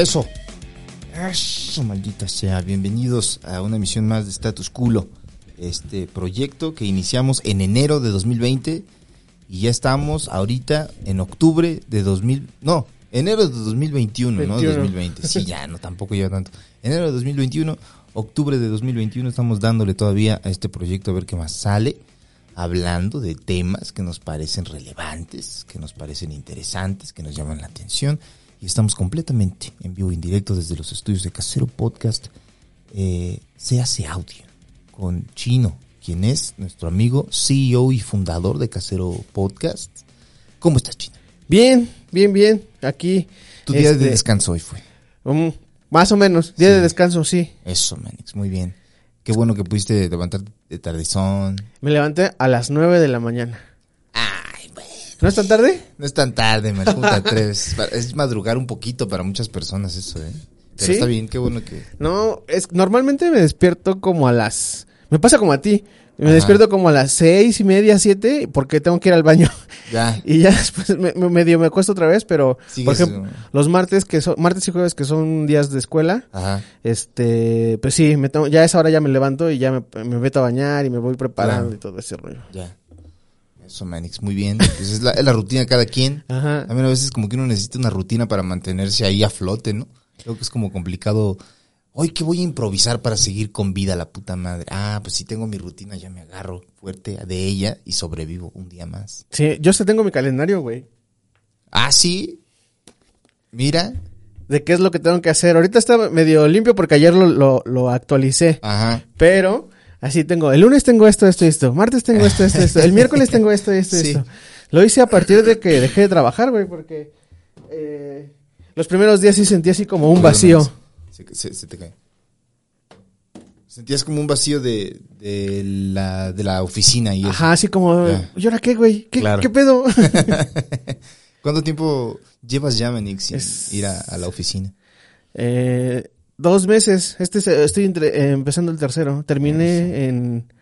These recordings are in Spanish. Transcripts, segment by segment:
Eso. Eso, maldita sea. Bienvenidos a una emisión más de Status Culo. Este proyecto que iniciamos en enero de 2020 y ya estamos ahorita en octubre de 2000. No, enero de 2021, no 21. 2020. Sí, ya, no, tampoco lleva tanto. Enero de 2021, octubre de 2021, estamos dándole todavía a este proyecto a ver qué más sale. Hablando de temas que nos parecen relevantes, que nos parecen interesantes, que nos llaman la atención. Y estamos completamente en vivo, en directo desde los estudios de Casero Podcast. Eh, se hace audio con Chino, quien es nuestro amigo, CEO y fundador de Casero Podcast. ¿Cómo estás, Chino? Bien, bien, bien. Aquí. Tu día este, de descanso hoy fue. um, más o menos. Día Sí. de descanso, sí. Eso, Manix, muy bien. Qué bueno que pudiste levantarte de tardezón. Me levanté a las 9 de la mañana. Bueno. ¿No es tan tarde? No es tan tarde, man. ¿Cómo te atreves? Es madrugar un poquito para muchas personas eso, ¿eh? Pero ¿Sí? está bien, qué bueno que... No, es normalmente me despierto como a las. Me pasa como a ti. Me Ajá. despierto como a las seis y media, siete, porque tengo que ir al baño. Ya. Y ya después me, me- medio me acuesto otra vez, pero Sigues, por ejemplo, uh, los martes que son martes y jueves que son días de escuela, Ajá. este, pues sí, me tengo- ya a esa hora ya me levanto y ya me, me meto a bañar y me voy preparando Claro. y todo ese rollo. Ya. Eso, Manix, muy bien. Pues es, la, es la rutina de cada quien. Ajá. También a veces como que uno necesita una rutina para mantenerse ahí a flote, ¿no? Creo que es como complicado. Hoy que voy a improvisar para seguir con vida, la puta madre. Ah, pues si tengo mi rutina, ya me agarro fuerte de ella y sobrevivo un día más. Sí, yo hasta tengo mi calendario, güey. Ah, sí. Mira. De qué es lo que tengo que hacer. Ahorita está medio limpio porque ayer lo, lo, lo actualicé. Ajá. Pero así tengo. El lunes tengo esto, esto, esto. Martes tengo esto, esto, esto. El miércoles tengo esto, esto, Sí. esto. Lo hice a partir de que dejé de trabajar, güey, porque eh, los primeros días sí sentí así como un vacío. Se, se- se te cae. Sentías como un vacío de, de, la, de la oficina y eso. Ajá, así como. ¿y ahora qué, güey? ¿Qué, Claro. ¿qué pedo? ¿Cuánto tiempo llevas ya, Manix, sin Es- ir a, a la oficina? Eh, dos meses. Este es- estoy entre- eh, empezando el tercero. Terminé en.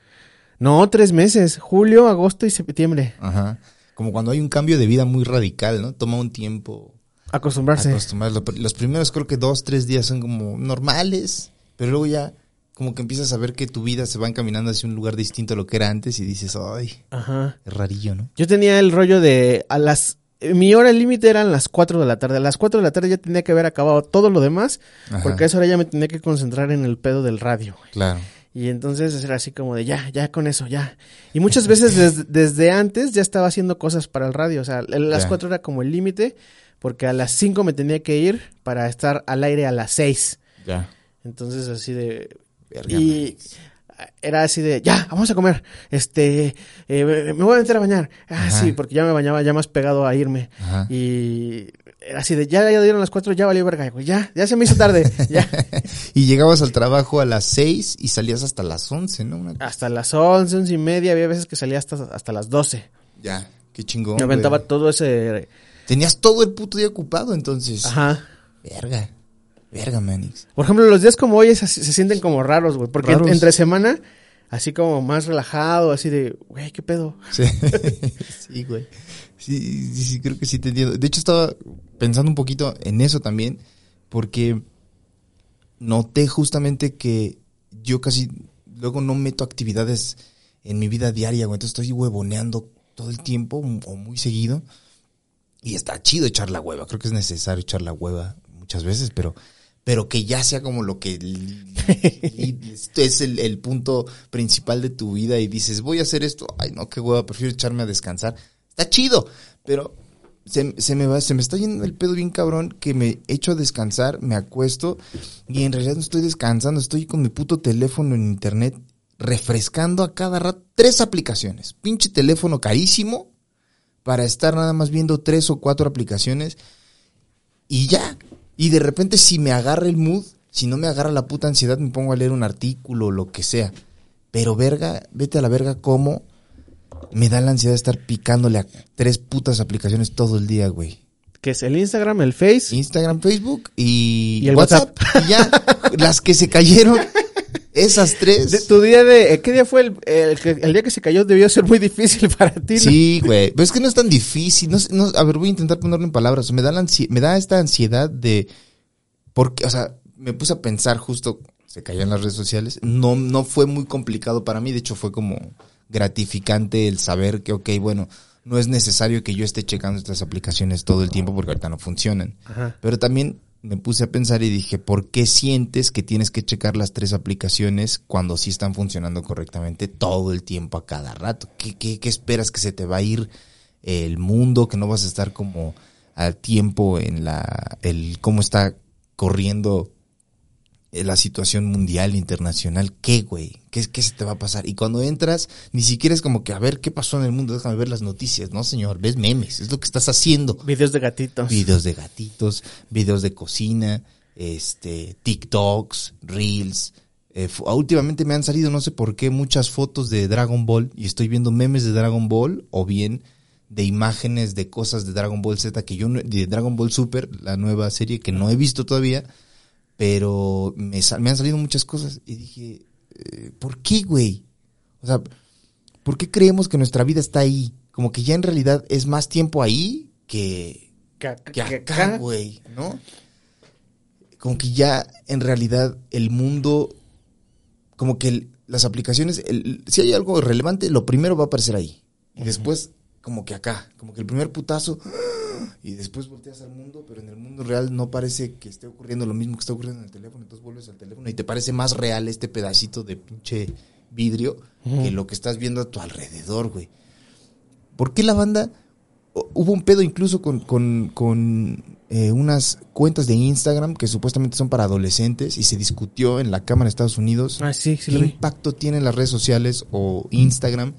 No, tres meses. Julio, agosto y septiembre. Ajá. Como cuando hay un cambio de vida muy radical, ¿no? Toma un tiempo Acostumbrarse. acostumbrarlo. Los primeros creo que dos, tres días son como normales, pero luego ya como que empiezas a ver que tu vida se va encaminando hacia un lugar distinto a lo que era antes y dices, ay, Ajá. es rarillo, ¿no? Yo tenía el rollo de a las mi hora límite eran las 4 de la tarde. A las 4 de la tarde ya tenía que haber acabado todo lo demás, Ajá. porque a esa hora ya me tenía que concentrar en el pedo del radio. güey. Claro. Y entonces era así como de ya, ya con eso, ya. Y muchas veces desde, desde antes ya estaba haciendo cosas para el radio. O sea, las Ya. 4 era como el límite, porque a las 5 me tenía que ir para estar al aire a las 6. Ya. Entonces así de... Verga, Y. era así de, ya, vamos a comer. Este, eh, me voy a meter a bañar. Ah, Ajá. sí, porque ya me bañaba ya más pegado a irme. Ajá. Y era así de, ya, ya dieron las cuatro, ya valió verga, güey, ya, ya se me hizo tarde, ya. Y llegabas al trabajo a las seis y salías hasta las once, ¿no? Una- hasta las once, once y media, había veces que salía hasta, hasta las doce. Ya, qué chingón. Me aventaba güey. todo ese, Tenías todo el puto día ocupado, entonces. ajá. Verga. Verga, Manix. Por ejemplo, los días como hoy es así- se sienten como raros, güey, porque Raros. entre semana, así como más relajado, así de, güey, qué pedo. Sí, sí, güey. Sí, sí, sí, creo que sí te entiendo. De hecho, estaba pensando un poquito en eso también, porque noté justamente que yo casi luego no meto actividades en mi vida diaria, güey. Entonces estoy huevoneando todo el tiempo o muy seguido. Y está chido echar la hueva. Creo que es necesario echar la hueva muchas veces, pero, pero que ya sea como lo que es el, el punto principal de tu vida y dices, voy a hacer esto. Ay, no, qué hueva, prefiero echarme a descansar. Está chido, pero se, se me va, se me está yendo el pedo bien cabrón que me echo a descansar, me acuesto y en realidad no estoy descansando, estoy con mi puto teléfono en internet refrescando a cada rato tres aplicaciones. Pinche teléfono carísimo para estar nada más viendo tres o cuatro aplicaciones y ya. Y de repente si me agarra el mood, si no me agarra la puta ansiedad, me pongo a leer un artículo o lo que sea. Pero verga, vete a la verga cómo me da la ansiedad de estar picándole a tres putas aplicaciones todo el día, güey. Que es el Instagram, el Face. Instagram, Facebook y, Y el WhatsApp. Y ya, las que se cayeron, esas tres. De- tu día de, eh, ¿qué día fue el, el, el día que se cayó? Debió ser muy difícil para ti, ¿no? Sí, güey. Pero es que no es tan difícil. No, no- a ver, voy a intentar ponerlo en palabras. Me da, la ansi- me da esta ansiedad de porque, o sea, me puse a pensar justo, se cayó en las redes sociales, no, no fue muy complicado para mí, de hecho fue como gratificante el saber que, ok, bueno, no es necesario que yo esté checando estas aplicaciones todo el tiempo porque ahorita no funcionan. Ajá. Pero también me puse a pensar y dije, ¿por qué sientes que tienes que checar las tres aplicaciones cuando sí están funcionando correctamente todo el tiempo a cada rato? ¿Qué, qué, qué esperas que se te va a ir el mundo, que no vas a estar como al tiempo en la, el cómo está corriendo la situación mundial, internacional, ¿qué, güey? ¿Qué, ¿Qué se te va a pasar? Y cuando entras, ni siquiera es como que, a ver, ¿qué pasó en el mundo? Déjame ver las noticias. No, señor, ves memes, es lo que estás haciendo. Videos de gatitos. Videos de gatitos, videos de cocina, este, TikToks, Reels. Eh, últimamente me han salido, no sé por qué, muchas fotos de Dragon Ball y estoy viendo memes de Dragon Ball o bien de imágenes de cosas de Dragon Ball Z que yo no- de Dragon Ball Super, la nueva serie que no he visto todavía, pero me, sal- me han salido muchas cosas y dije, eh, ¿por qué, güey? O sea, ¿por qué creemos que nuestra vida está ahí? Como que ya en realidad es más tiempo ahí que, Que- acá, acá. güey, ¿no? Como que ya en realidad el mundo, como que el- las aplicaciones, el- si hay algo relevante, lo primero va a aparecer ahí. Y después, como que acá, como que el primer putazo, y después volteas al mundo, pero en el mundo real no parece que esté ocurriendo lo mismo que está ocurriendo en el teléfono, entonces vuelves al teléfono y te parece más real este pedacito de pinche vidrio que lo que estás viendo a tu alrededor, güey. ¿Por qué la banda? Hubo un pedo incluso con, con, con, eh, unas cuentas de Instagram que supuestamente son para adolescentes y se discutió en la Cámara de Estados Unidos Ah, sí, sí ¿Qué impacto tienen las redes sociales o Instagram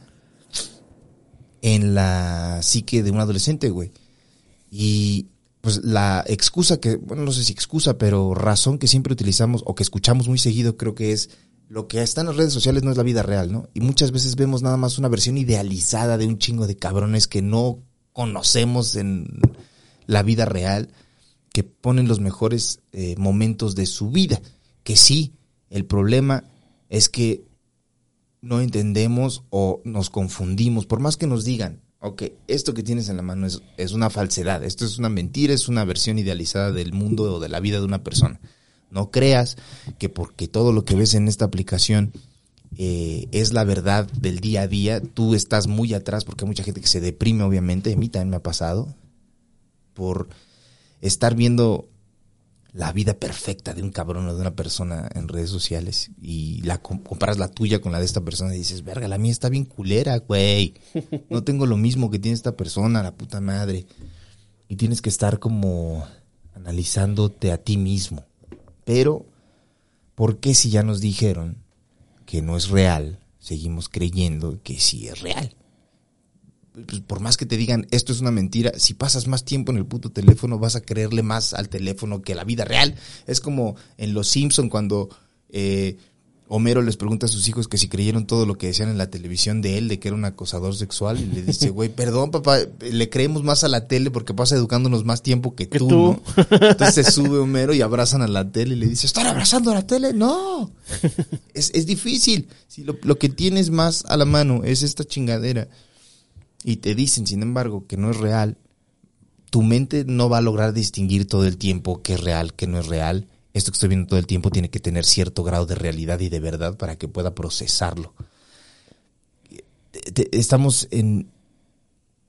en la psique de un adolescente, güey? Y pues la excusa que, bueno, no sé si excusa, pero razón que siempre utilizamos o que escuchamos muy seguido creo que es lo que está en las redes sociales no es la vida real, ¿no? Y muchas veces vemos nada más una versión idealizada de un chingo de cabrones que no conocemos en la vida real, que ponen los mejores eh, momentos de su vida. Que sí, el problema es que no entendemos o nos confundimos, por más que nos digan, ok, esto que tienes en la mano es, una falsedad, esto es una mentira, es una versión idealizada del mundo o de la vida de una persona. No creas que porque todo lo que ves en esta aplicación eh, es la verdad del día a día, tú estás muy atrás porque hay mucha gente que se deprime, obviamente, a mí también me ha pasado, por estar viendo la vida perfecta de un cabrón o de una persona en redes sociales y la com- comparas la tuya con la de esta persona y dices, verga, la mía está bien culera, güey. No tengo lo mismo que tiene esta persona, la puta madre. Y tienes que estar como analizándote a ti mismo. Pero, ¿por qué si ya nos dijeron que no es real, seguimos creyendo que sí es real? Pues, por más que te digan esto es una mentira, si pasas más tiempo en el puto teléfono vas a creerle más al teléfono que a la vida real. Es como en Los Simpson cuando eh, Homero les pregunta a sus hijos que si creyeron todo lo que decían en la televisión de él, de que era un acosador sexual, y le dice, güey, perdón papá, le creemos más a la tele porque pasa educándonos más tiempo que, tú. ¿no? Entonces se sube Homero y abrazan a la tele y le dice, ¿están abrazando a la tele? No. Es, es difícil. Si lo, lo que tienes más a la mano es esta chingadera y te dicen, sin embargo, que no es real, tu mente no va a lograr distinguir todo el tiempo qué es real, qué no es real. Esto que estoy viendo todo el tiempo tiene que tener cierto grado de realidad y de verdad para que pueda procesarlo. Estamos en,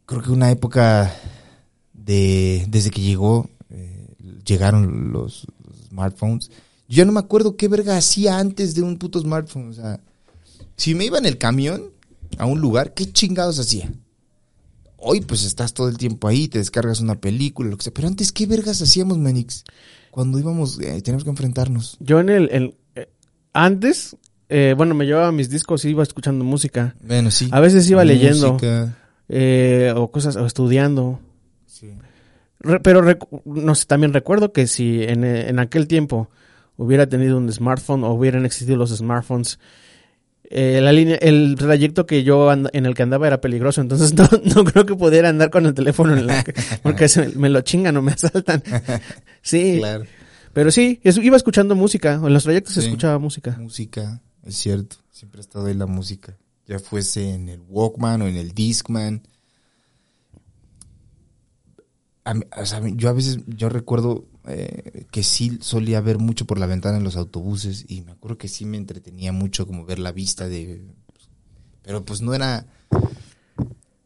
creo que una época de, desde que llegó, eh, llegaron los, los smartphones. Yo ya no me acuerdo qué verga hacía antes de un puto smartphone. O sea, si me iba en el camión a un lugar, ¿qué chingados hacía? Hoy pues estás todo el tiempo ahí, te descargas una película, lo que sea. Pero antes, ¿qué vergas hacíamos, Manix? Cuando íbamos, eh, teníamos que enfrentarnos. Yo en el... el- eh, antes, eh, bueno, me llevaba mis discos y iba escuchando música. Bueno, sí. A veces iba leyendo. Eh, o cosas, o estudiando. Sí. Re- pero no sé, también recuerdo que si en, eh, en aquel tiempo hubiera tenido un smartphone o hubieran existido los smartphones, eh, la línea, el trayecto que yo and- en el que andaba era peligroso, entonces no, no creo que pudiera andar con el teléfono en la, porque se me, lo chingan o me asaltan. Sí, Claro. pero sí, iba escuchando música, en los trayectos se Sí. escuchaba música. Música, es cierto. Siempre ha estado ahí la música. Ya fuese en el Walkman o en el Discman. A mí- o sea, yo a veces, yo recuerdo eh, que sí solía ver mucho por la ventana en los autobuses y me acuerdo que sí me entretenía mucho como ver la vista de... Pero pues no era...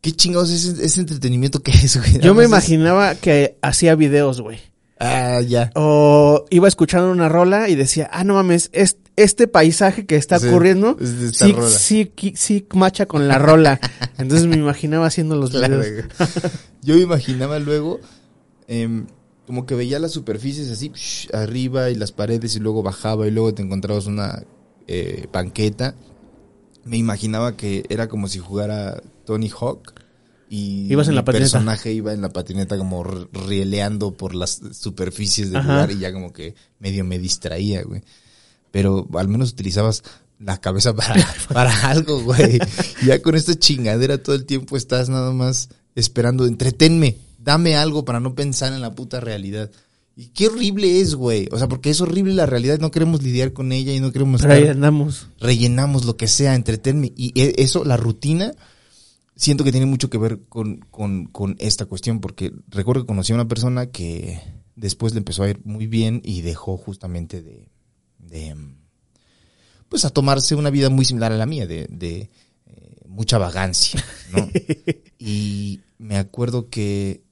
¿Qué chingados es ese entretenimiento que es, güey? Yo me imaginaba que hacía videos, güey. Ah, ya. O iba escuchando una rola y decía, ah, no mames, es- este paisaje que está Sí, ocurriendo, sí, rola. sí, sí, macha con la rola. Entonces me imaginaba haciendo los Claro, videos. Yo me imaginaba luego em, como que veía las superficies así psh, arriba y las paredes y luego bajaba y luego te encontrabas una eh, banqueta. Me imaginaba que era como si jugara Tony Hawk y Ibas en la patineta. personaje iba en la patineta como rieleando por las superficies del Ajá. lugar y ya como que medio me distraía, güey. Pero al menos utilizabas la cabeza para, para algo, güey. Ya con esta chingadera todo el tiempo estás nada más esperando, entretenme, dame algo para no pensar en la puta realidad. Y qué horrible es, güey. O sea, porque es horrible la realidad, no queremos lidiar con ella y no queremos andamos. rellenamos lo que sea, entretenme. Y e- eso, la rutina, siento que tiene mucho que ver con, con, con esta cuestión, porque recuerdo que conocí a una persona que después le empezó a ir muy bien y dejó justamente de, de pues a tomarse una vida muy similar a la mía, de, de eh, mucha vagancia, ¿no? y me acuerdo que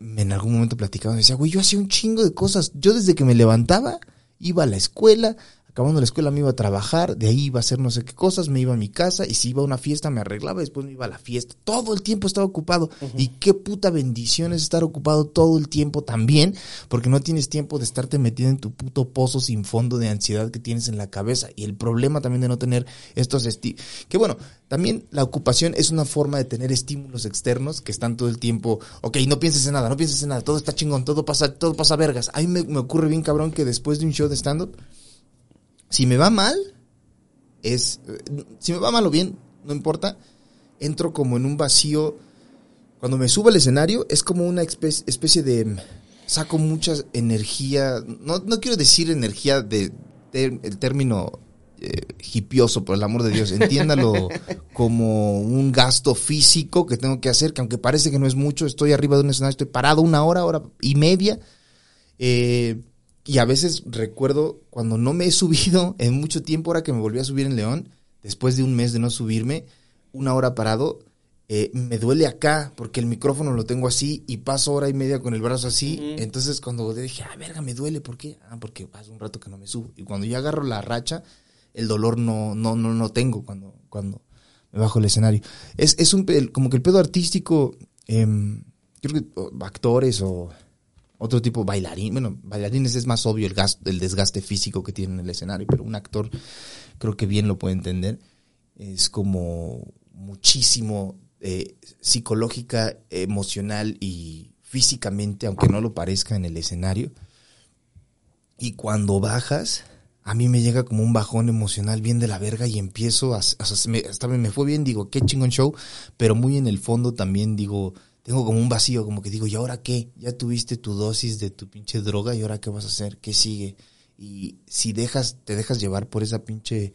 en algún momento platicaba, decía, güey, yo hacía un chingo de cosas. Yo desde que me levantaba, iba a la escuela, acabando la escuela me iba a trabajar, de ahí iba a hacer no sé qué cosas, me iba a mi casa y si iba a una fiesta me arreglaba, después me iba a la fiesta. Todo el tiempo estaba ocupado. Y qué puta bendición es estar ocupado todo el tiempo también, porque no tienes tiempo de estarte metido en tu puto pozo sin fondo de ansiedad que tienes en la cabeza. Y el problema también de no tener estos esti que bueno, también la ocupación es una forma de tener estímulos externos que están todo el tiempo, ok, no pienses en nada, no pienses en nada, todo está chingón, todo pasa, todo pasa vergas. A mí me, me ocurre bien cabrón que después de un show de stand-up, si me va mal, es, si me va mal o bien, no importa, entro como en un vacío. Cuando me subo al escenario es como una espe- especie de, mm, saco mucha energía, no, no quiero decir energía de, de- el término eh, hipioso, por el amor de Dios, entiéndalo como un gasto físico que tengo que hacer, que aunque parece que no es mucho, estoy arriba de un escenario, estoy parado una hora, hora y media, eh, y a veces recuerdo cuando no me he subido en mucho tiempo, ahora que me volví a subir en León, después de un mes de no subirme, una hora parado, eh, me duele acá porque el micrófono lo tengo así y paso hora y media con el brazo así. Entonces cuando dije, ah, verga, me duele, ¿por qué? Ah, porque hace un rato que no me subo. Y cuando ya agarro la racha, el dolor no, no, no, no tengo cuando, cuando me bajo el escenario. Es, es un, como que el pedo artístico, em, creo que actores o otro tipo, bailarín, bueno, bailarines es más obvio el, gas- el desgaste físico que tiene en el escenario, pero un actor creo que bien lo puede entender. Es como muchísimo eh, psicológica, emocional y físicamente, aunque no lo parezca en el escenario. Y cuando bajas, a mí me llega como un bajón emocional bien de la verga y empiezo a... me, hasta me fue bien, digo, qué chingón show, pero muy en el fondo también digo, tengo como un vacío, como que digo, ¿y ahora qué? Ya tuviste tu dosis de tu pinche droga y ahora qué vas a hacer? ¿Qué sigue? Y si dejas, te dejas llevar por esa pinche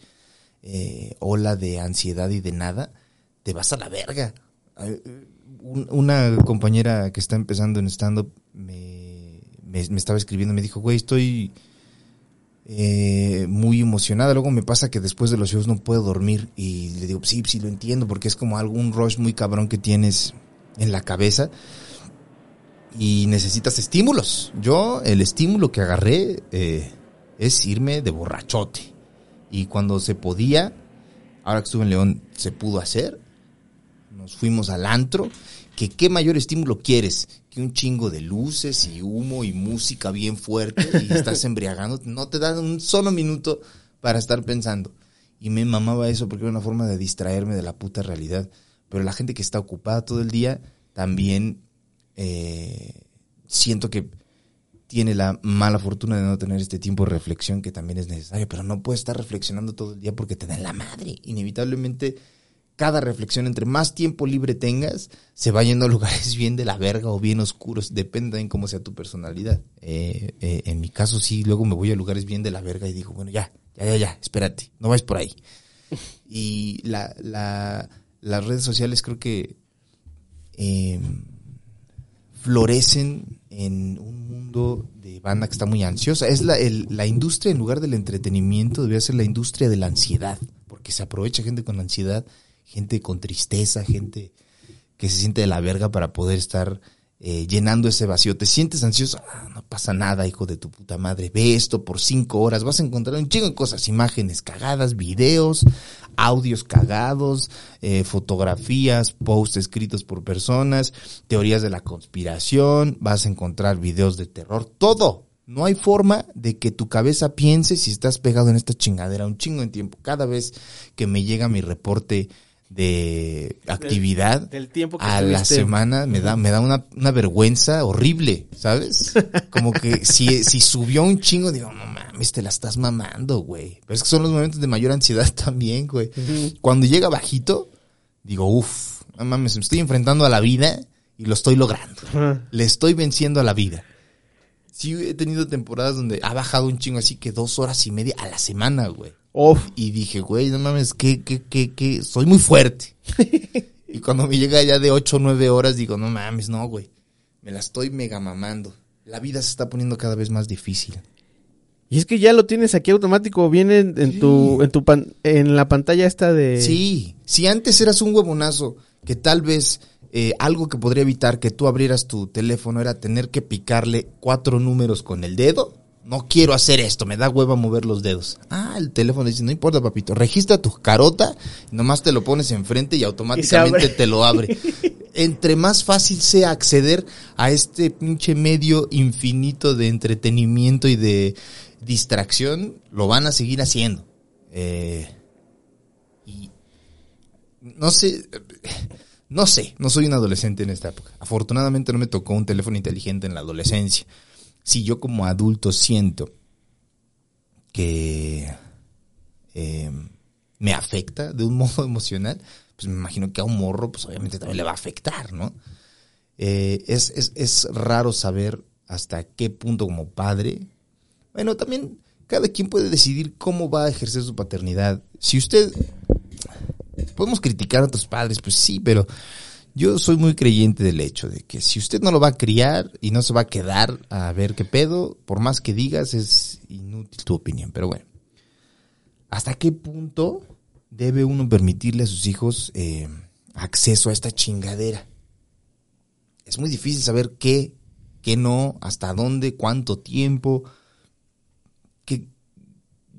eh, ola de ansiedad y de nada, te vas a la verga. Un- una compañera que está empezando en stand-up me, me, me estaba escribiendo, me dijo, güey, estoy eh, muy emocionada. Luego me pasa que después de los shows no puedo dormir. Y le digo, sí, sí lo entiendo, porque es como algún rush muy cabrón que tienes en la cabeza. Y necesitas estímulos. Yo, el estímulo que agarré eh, es irme de borrachote. Y cuando se podía, ahora que estuve en León, se pudo hacer. Nos fuimos al antro. Que qué mayor estímulo quieres que un chingo de luces y humo y música bien fuerte y estás embriagando. No te dan un solo minuto para estar pensando. Y me mamaba eso porque era una forma de distraerme de la puta realidad. Pero la gente que está ocupada todo el día también eh, siento que tiene la mala fortuna de no tener este tiempo de reflexión que también es necesario, pero no puedes estar reflexionando todo el día porque te dan la madre. Inevitablemente, cada reflexión, entre más tiempo libre tengas, se va yendo a lugares bien de la verga o bien oscuros, depende en cómo sea tu personalidad. Eh, eh, en mi caso, sí, luego me voy a lugares bien de la verga y digo, bueno, ya, ya, ya, ya, espérate, no vais por ahí. Y la, la, las redes sociales creo que eh, florecen en un mundo de banda que está muy ansiosa. Es la, el- la industria, en lugar del entretenimiento, debería ser la industria de la ansiedad, porque se aprovecha gente con ansiedad, gente con tristeza, gente que se siente de la verga para poder estar eh, llenando ese vacío. ¿Te sientes ansioso? Ah, no pasa nada, hijo de tu puta madre. Ve esto por cinco horas. Vas a encontrar un chingo de cosas. Imágenes cagadas, videos, audios cagados, eh, fotografías, posts escritos por personas, teorías de la conspiración. Vas a encontrar videos de terror. Todo. No hay forma de que tu cabeza piense si estás pegado en esta chingadera un chingo de tiempo. Cada vez que me llega mi reporte de actividad del tiempo que a la semana me da me da una, una vergüenza horrible, ¿sabes? Como que si, si subió un chingo, digo, no mames, te la estás mamando, güey. Pero es que son los momentos de mayor ansiedad también, güey. Cuando llega bajito, digo, uff, no mames, me estoy enfrentando a la vida y lo estoy logrando. Le estoy venciendo a la vida. Sí, he tenido temporadas donde ha bajado un chingo así que dos horas y media a la semana, güey. Uf. Y dije, güey, no mames, que, que, que, que, soy muy fuerte. y cuando me llega ya de 8 o 9 horas, digo, no mames, no, güey. Me la estoy mega mamando. La vida se está poniendo cada vez más difícil. Y es que ya lo tienes aquí automático, viene en, en tu, en tu pan- en la pantalla esta de... Sí, si antes eras un huevonazo, que tal vez eh, algo que podría evitar que tú abrieras tu teléfono era tener que picarle cuatro números con el dedo. No quiero hacer esto, me da hueva mover los dedos. Ah, el teléfono dice, no importa, papito, registra tu carota, nomás te lo pones enfrente y automáticamente te lo abre. Entre más fácil sea acceder a este pinche medio infinito de entretenimiento y de distracción, lo van a seguir haciendo. Eh, y no sé, no sé, no soy un adolescente en esta época. Afortunadamente no me tocó un teléfono inteligente en la adolescencia. Si yo como adulto siento que eh, me afecta de un modo emocional, pues me imagino que a un morro, pues obviamente también le va a afectar, ¿no? Eh, es, es, es raro saber hasta qué punto como padre. Bueno, también cada quien puede decidir cómo va a ejercer su paternidad. Si usted podemos criticar a otros padres, pues sí, pero yo soy muy creyente del hecho de que si usted no lo va a criar y no se va a quedar a ver qué pedo, por más que digas, es inútil tu opinión. Pero bueno, ¿hasta qué punto debe uno permitirle a sus hijos eh, acceso a esta chingadera? Es muy difícil saber qué, qué no, hasta dónde, cuánto tiempo, qué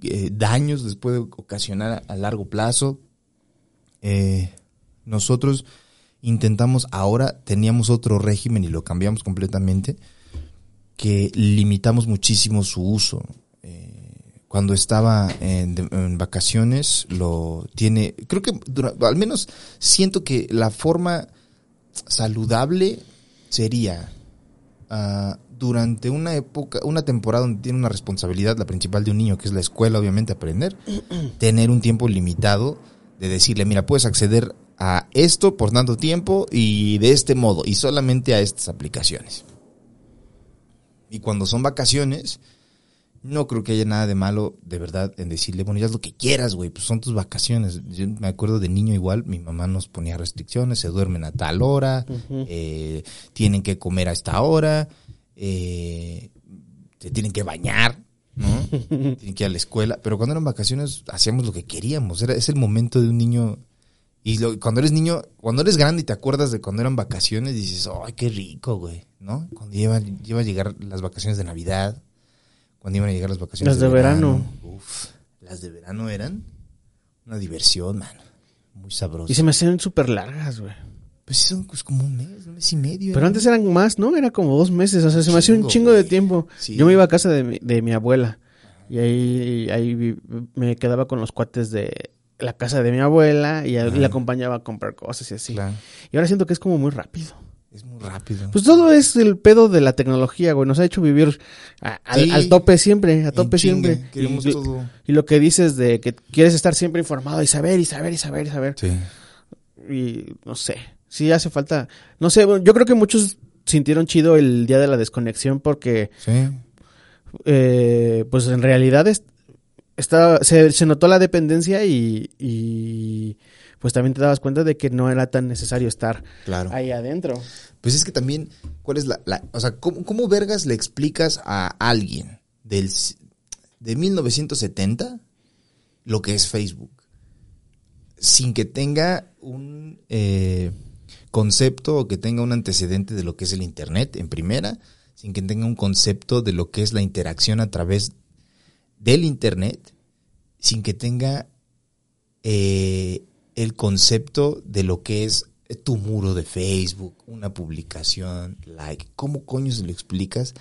eh, daños les puede ocasionar a, largo plazo. Eh, nosotros intentamos, ahora teníamos otro régimen y lo cambiamos completamente, que limitamos muchísimo su uso. Eh, cuando estaba en, vacaciones, lo tiene, creo que al menos siento que la forma saludable sería ah, durante una época, una temporada donde tiene una responsabilidad, la principal de un niño, que es la escuela, obviamente, aprender, tener un tiempo limitado de decirle, mira, puedes acceder a esto por tanto tiempo y de este modo, y solamente a estas aplicaciones. Y cuando son vacaciones, no creo que haya nada de malo, de verdad, en decirle, bueno, ya haz lo que quieras, güey, pues son tus vacaciones. Yo me acuerdo de niño igual, mi mamá nos ponía restricciones, se duermen a tal hora, eh, tienen que comer a esta hora, eh, se tienen que bañar, ¿no? tienen que ir a la escuela. Pero cuando eran vacaciones, hacíamos lo que queríamos. Era, es el momento de un niño. Y lo- cuando eres niño, cuando eres grande y te acuerdas de cuando eran vacaciones, dices, ¡ay, qué rico, güey! ¿No? Cuando lleva a llegar las vacaciones de Navidad, cuando iban a llegar las vacaciones Las de verano. Uf, las de verano eran una diversión, man. Muy sabroso. Y se me hacían súper largas, güey. Pues sí, son pues, como un mes, un mes y medio. Pero antes eran más, ¿no? Era como dos meses. O sea, se me hacía un Chingo, de tiempo. Sí. Yo me iba a casa de mi, de mi abuela. Y ahí, ahí me quedaba con los cuates de la casa de mi abuela y, a- y Ajá. la acompañaba a comprar cosas y así. Claro, Y ahora siento que es como muy rápido. es muy rápido. Pues todo es el pedo de la tecnología, güey. Nos ha hecho vivir a- al, Sí. al tope siempre, a tope siempre. Queremos y, todo. y lo que dices de que quieres estar siempre informado y saber y saber y saber y saber. Sí. Y no sé, sí hace falta. No sé, yo creo que muchos sintieron chido el día de la desconexión porque, Sí. eh, pues en realidad es- está, se, se notó la dependencia y, y pues también te dabas cuenta de que no era tan necesario estar Claro. ahí adentro. Pues es que también, ¿cuál es la, la- o sea, ¿cómo, cómo vergas le explicas a alguien del, de 1970 lo que es Facebook? Sin que tenga un eh, concepto o que tenga un antecedente de lo que es el Internet, en primera, sin que tenga un concepto de lo que es la interacción a través del Internet, sin que tenga eh, el concepto de lo que es tu muro de Facebook, una publicación, like. ¿Cómo coño se lo explicas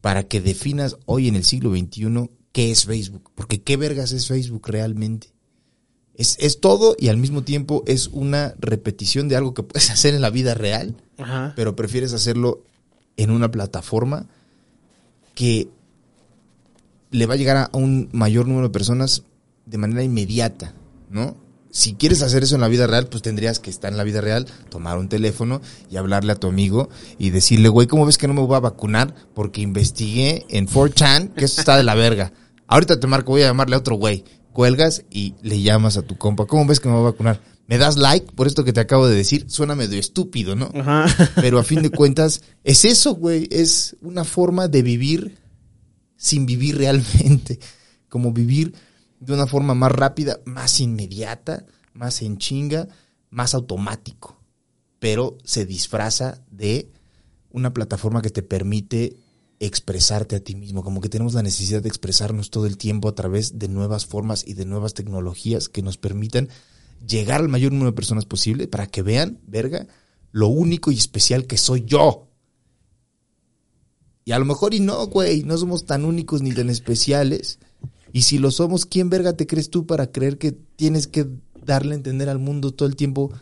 para que definas hoy en el siglo XXI qué es Facebook? Porque qué vergas es Facebook realmente. Es, es todo y al mismo tiempo es una repetición de algo que puedes hacer en la vida real, Ajá. pero prefieres hacerlo en una plataforma que le va a llegar a un mayor número de personas de manera inmediata, ¿no? Si quieres hacer eso en la vida real, pues tendrías que estar en la vida real, tomar un teléfono y hablarle a tu amigo y decirle, güey, ¿cómo ves que no me voy a vacunar? Porque investigué en 4chan que esto está de la verga. Ahorita te marco, voy a llamarle a otro güey. Cuelgas y le llamas a tu compa. ¿Cómo ves que me voy a vacunar? ¿Me das like por esto que te acabo de decir? Suena medio estúpido, ¿no? Ajá. Pero a fin de cuentas, es eso, güey. Es una forma de vivir sin vivir realmente. Como vivir de una forma más rápida, más inmediata, más en chinga, más automático. Pero se disfraza de una plataforma que te permite expresarte a ti mismo, como que tenemos la necesidad de expresarnos todo el tiempo a través de nuevas formas y de nuevas tecnologías que nos permitan llegar al mayor número de personas posible para que vean, verga, lo único y especial que soy yo. Y a lo mejor y no, güey, no somos tan únicos ni tan especiales. Y si lo somos, ¿quién verga te crees tú para creer que tienes que darle a entender al mundo todo el tiempo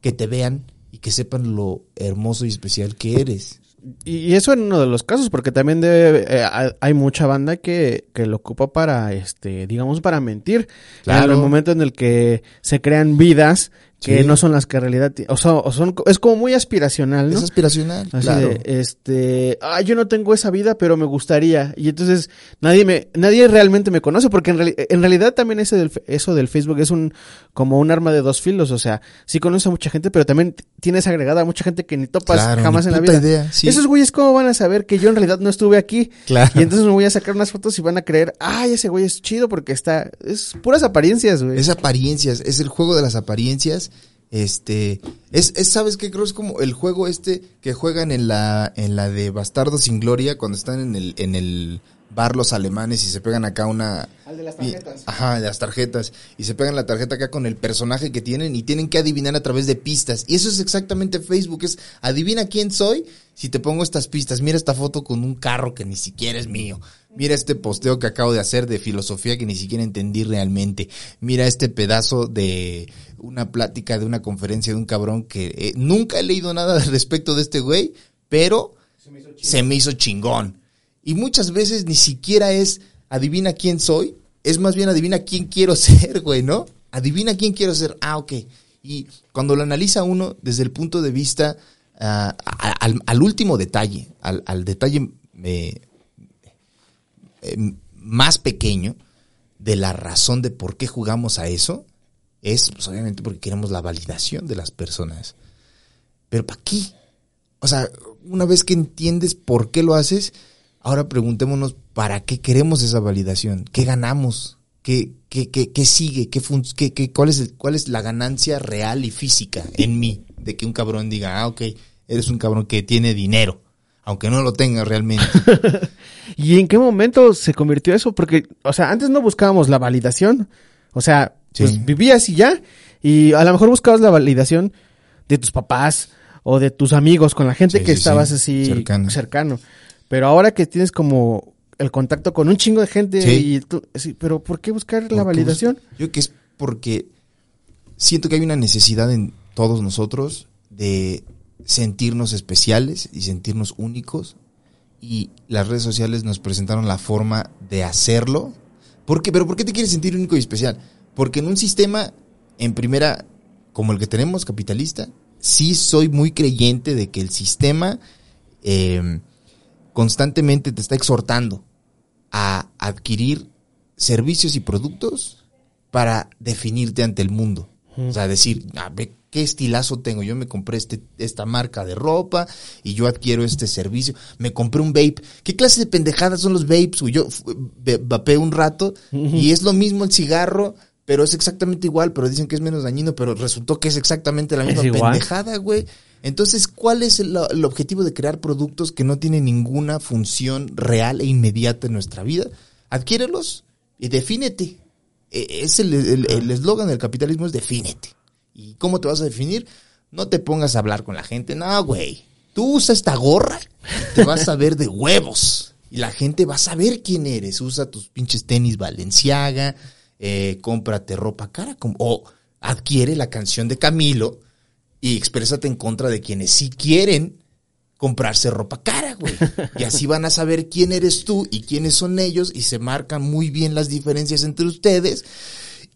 que te vean y que sepan lo hermoso y especial que eres? Y eso en uno de los casos, porque también debe- eh, hay- hay mucha banda que, que lo ocupa para, este, digamos, para mentir. Claro. En el momento en el que se crean vidas que Sí. no son las que en realidad, o sea, o son, es como muy aspiracional, ¿no? Es aspiracional, Así claro. de, este, ah, yo no tengo esa vida, pero me gustaría. Y entonces nadie me, nadie realmente me conoce, porque en, reali- en realidad también ese del, eso del Facebook es un, como un arma de dos filos. O sea, sí conoces a mucha gente, pero también tienes agregada a mucha gente que ni topas Claro, jamás ni en la vida. idea, sí. Esos güeyes, ¿cómo van a saber que yo en realidad no estuve aquí? Claro. Y entonces me voy a sacar unas fotos y van a creer, ay, ese güey es chido porque está, es puras apariencias, güey. Es apariencias, es el juego de las apariencias. Este, es, es ¿sabes qué? Creo es como el juego este que juegan en la, en la de Bastardo sin Gloria cuando están en el, en el bar los alemanes y se pegan acá una... Al de las y- tarjetas. ajá, de las tarjetas. Y se pegan la tarjeta acá con el personaje que tienen y tienen que adivinar a través de pistas. Y eso es exactamente Facebook, es adivina quién soy si te pongo estas pistas. Mira esta foto con un carro que ni siquiera es mío. Mira este posteo que acabo de hacer de filosofía que ni siquiera entendí realmente. Mira este pedazo de una plática de una conferencia de un cabrón que eh, nunca he leído nada al respecto de este güey, pero se me hizo chingón. Y muchas veces ni siquiera es adivina quién soy, es más bien adivina quién quiero ser, güey, ¿no? Adivina quién quiero ser. Ah, ok. Y cuando lo analiza uno desde el punto de vista ah, al, último detalle, al, al detalle eh, eh, más pequeño de la razón de por qué jugamos a eso, es pues, obviamente porque queremos la validación de las personas. Pero ¿para qué? O sea, una vez que entiendes por qué lo haces, ahora preguntémonos para qué queremos esa validación, qué ganamos, qué, qué, qué, qué sigue, qué, qué, qué- cuál, es el- cuál es la ganancia real y física en mí de que un cabrón diga, ah, ok, eres un cabrón que tiene dinero, aunque no lo tenga realmente. ¿Y en qué momento se convirtió eso? Porque, o sea, antes no buscábamos la validación. O sea, Sí. pues vivías y ya. Y a lo mejor buscabas la validación de tus papás o de tus amigos con la gente Sí, que sí, estabas sí. así Cercano. cercano. Pero ahora que tienes como el contacto con un chingo de gente Sí. y tú, sí, pero ¿por qué buscar la ¿Por qué validación? Yo creo que es porque siento que hay una necesidad en todos nosotros de sentirnos especiales y sentirnos únicos y las redes sociales nos presentaron la forma de hacerlo. ¿Por qué? ¿Pero por qué te quieres sentir único y especial? Porque en un sistema, en primera, como el que tenemos, capitalista, sí soy muy creyente de que el sistema eh, constantemente te está exhortando a adquirir servicios y productos para definirte ante el mundo. O sea, decir, a ver, qué estilazo tengo. Yo me compré este, esta marca de ropa y yo adquiero este servicio. Me compré un vape. ¿Qué clase de pendejadas son los vapes? Yo vapeé un rato y es lo mismo el cigarro, pero es exactamente igual, pero dicen que es menos dañino, pero resultó que es exactamente la misma pendejada, güey. Entonces, ¿cuál es el, el objetivo de crear productos que no tienen ninguna función real e inmediata en nuestra vida? Adquiérelos y defínete. E- Es el el- el eslogan del capitalismo es defínete. ¿Y cómo te vas a definir? No te pongas a hablar con la gente. No, güey. Tú usa esta gorra, te vas a ver de huevos. Y la gente va a saber quién eres. Usa tus pinches tenis Valenciaga, eh, cómprate ropa cara, com- o adquiere la canción de Camilo y exprésate en contra de quienes sí quieren comprarse ropa cara, güey. Y así van a saber quién eres tú y quiénes son ellos y se marcan muy bien las diferencias entre ustedes.